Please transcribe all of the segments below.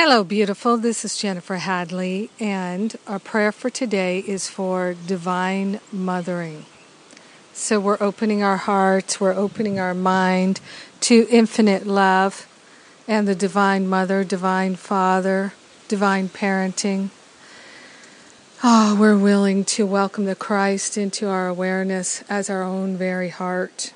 Hello, beautiful. This is Jennifer Hadley, and our prayer for today is for divine mothering. So we're opening our hearts, we're opening our mind to infinite love and the Divine Mother, Divine Father, Divine Parenting. Oh, we're willing to welcome the Christ into our awareness as our own very heart.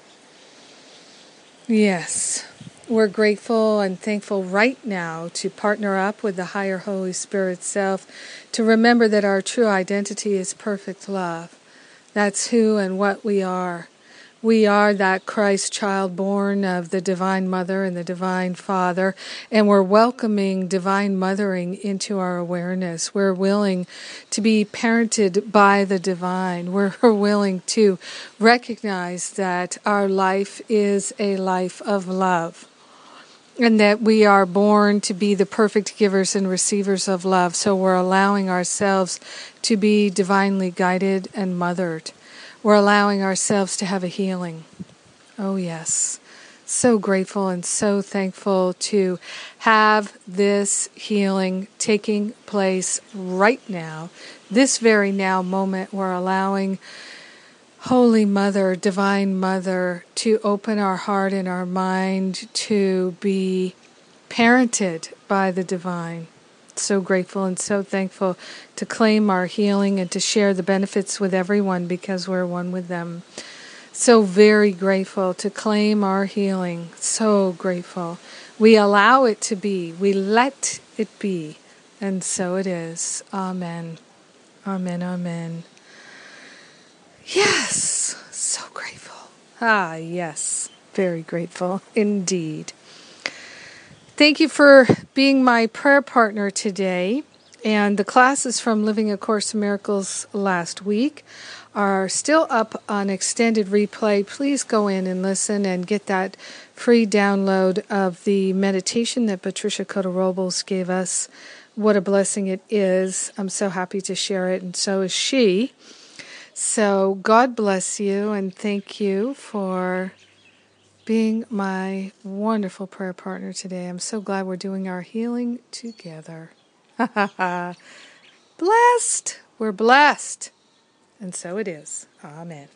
Yes, we're grateful and thankful right now to partner up with the higher Holy Spirit self to remember that our true identity is perfect love. That's who and what we are. We are that Christ child born of the Divine Mother and the Divine Father, and we're welcoming divine mothering into our awareness. We're willing to be parented by the divine. We're willing to recognize that our life is a life of love and that we are born to be the perfect givers and receivers of love. So we're allowing ourselves to be divinely guided and mothered. We're allowing ourselves to have a healing. Oh, yes. So grateful and so thankful to have this healing taking place right now. This very now moment, we're allowing Holy Mother, Divine Mother, to open our heart and our mind to be parented by the Divine so grateful and so thankful to claim our healing and to share the benefits with everyone because we're one with them. So very grateful to claim our healing. So grateful. We allow it to be, we let it be. And so it is. Amen. Amen. Amen. Yes. So grateful. Ah, yes. Very grateful indeed. Thank you for being my prayer partner today. And the classes from Living A Course in Miracles last week are still up on extended replay. Please go in and listen and get that free download of the meditation that Patricia Cota Robles gave us. What a blessing it is. I'm so happy to share it, and so is she. So, God bless you, and thank you for being my wonderful prayer partner today. I'm so glad we're doing our healing together. Ha ha. Blessed. We're blessed. And so it is. Amen.